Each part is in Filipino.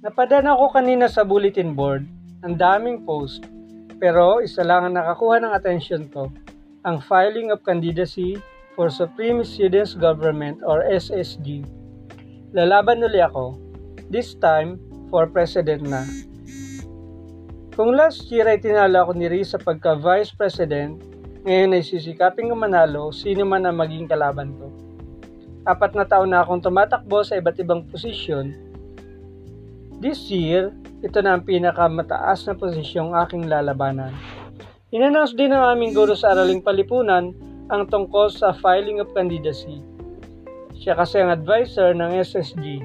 Napadaan ako kanina sa bulletin board. Ang daming post. Pero isa lang ang nakakuha ng atensyon ko. Ang filing of candidacy for Supreme Students Government or SSG. Lalaban uli ako. This time, for president na. Kung last year ay tinalo ako ni Riz sa pagka-vice president, ngayon ay sisikaping manalo sino man ang maging kalaban ko. Apat na taon na akong tumatakbo sa iba't ibang posisyon. This year, ito na ang pinakamataas na posisyong aking lalabanan. Inannounce din ng aming guro sa Araling Palipunan ang tungkol sa filing of candidacy. Siya kasi ang advisor ng SSG.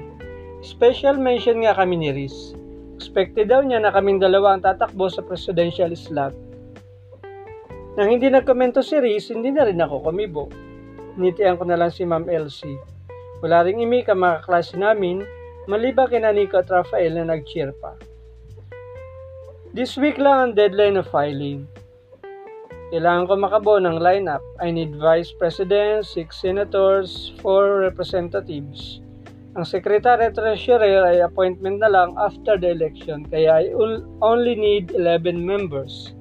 Special mention nga kami ni Riz. Expected daw niya na kaming dalawa ang tatakbo sa presidential slot. Nang hindi nagkomento si Riz, hindi na rin ako kumibo. Nitian ko na lang si Ma'am Elsie. Wala ring imi ka mga klase namin, maliba kina Nico at Rafael na nag-cheer pa. This week lang ang deadline of filing. Kailangan ko makabuo ng lineup. I need Vice President, 6 Senators, 4 Representatives. Ang Secretary Treasurer ay appointment na lang after the election kaya I only need 11 members.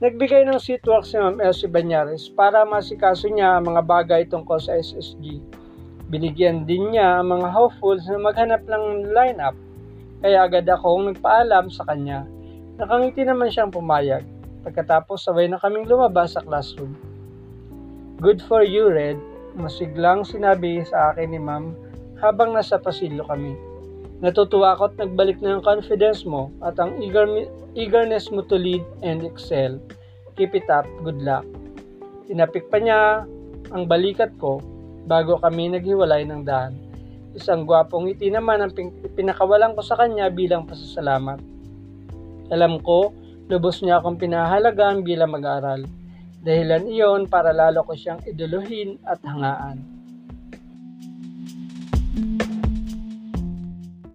Nagbigay ng seatwork si Ma'am Elsie Banyares para masikaso niya ang mga bagay tungkol sa SSG. Binigyan din niya ang mga hopefuls na maghanap ng lineup kaya agad akong nagpaalam sa kanya Nakangiti naman siyang pumayag. Pagkatapos sabay na kaming lumabas sa classroom. Good for you, Red. Masiglang sinabi sa akin ni ma'am habang nasa pasilyo kami. Natutuwa ako at nagbalik na ang confidence mo at ang eager, eagerness mo to lead and excel. Keep it up. Good luck. Tinapik pa niya ang balikat ko bago kami naghiwalay ng daan. Isang gwapong ngiti naman ang pinakawalan ko sa kanya bilang pasasalamat. Alam ko, lubos niya akong pinahalagaan bilang mag-aral. Dahilan iyon para lalo ko siyang iduluhin at hangaan.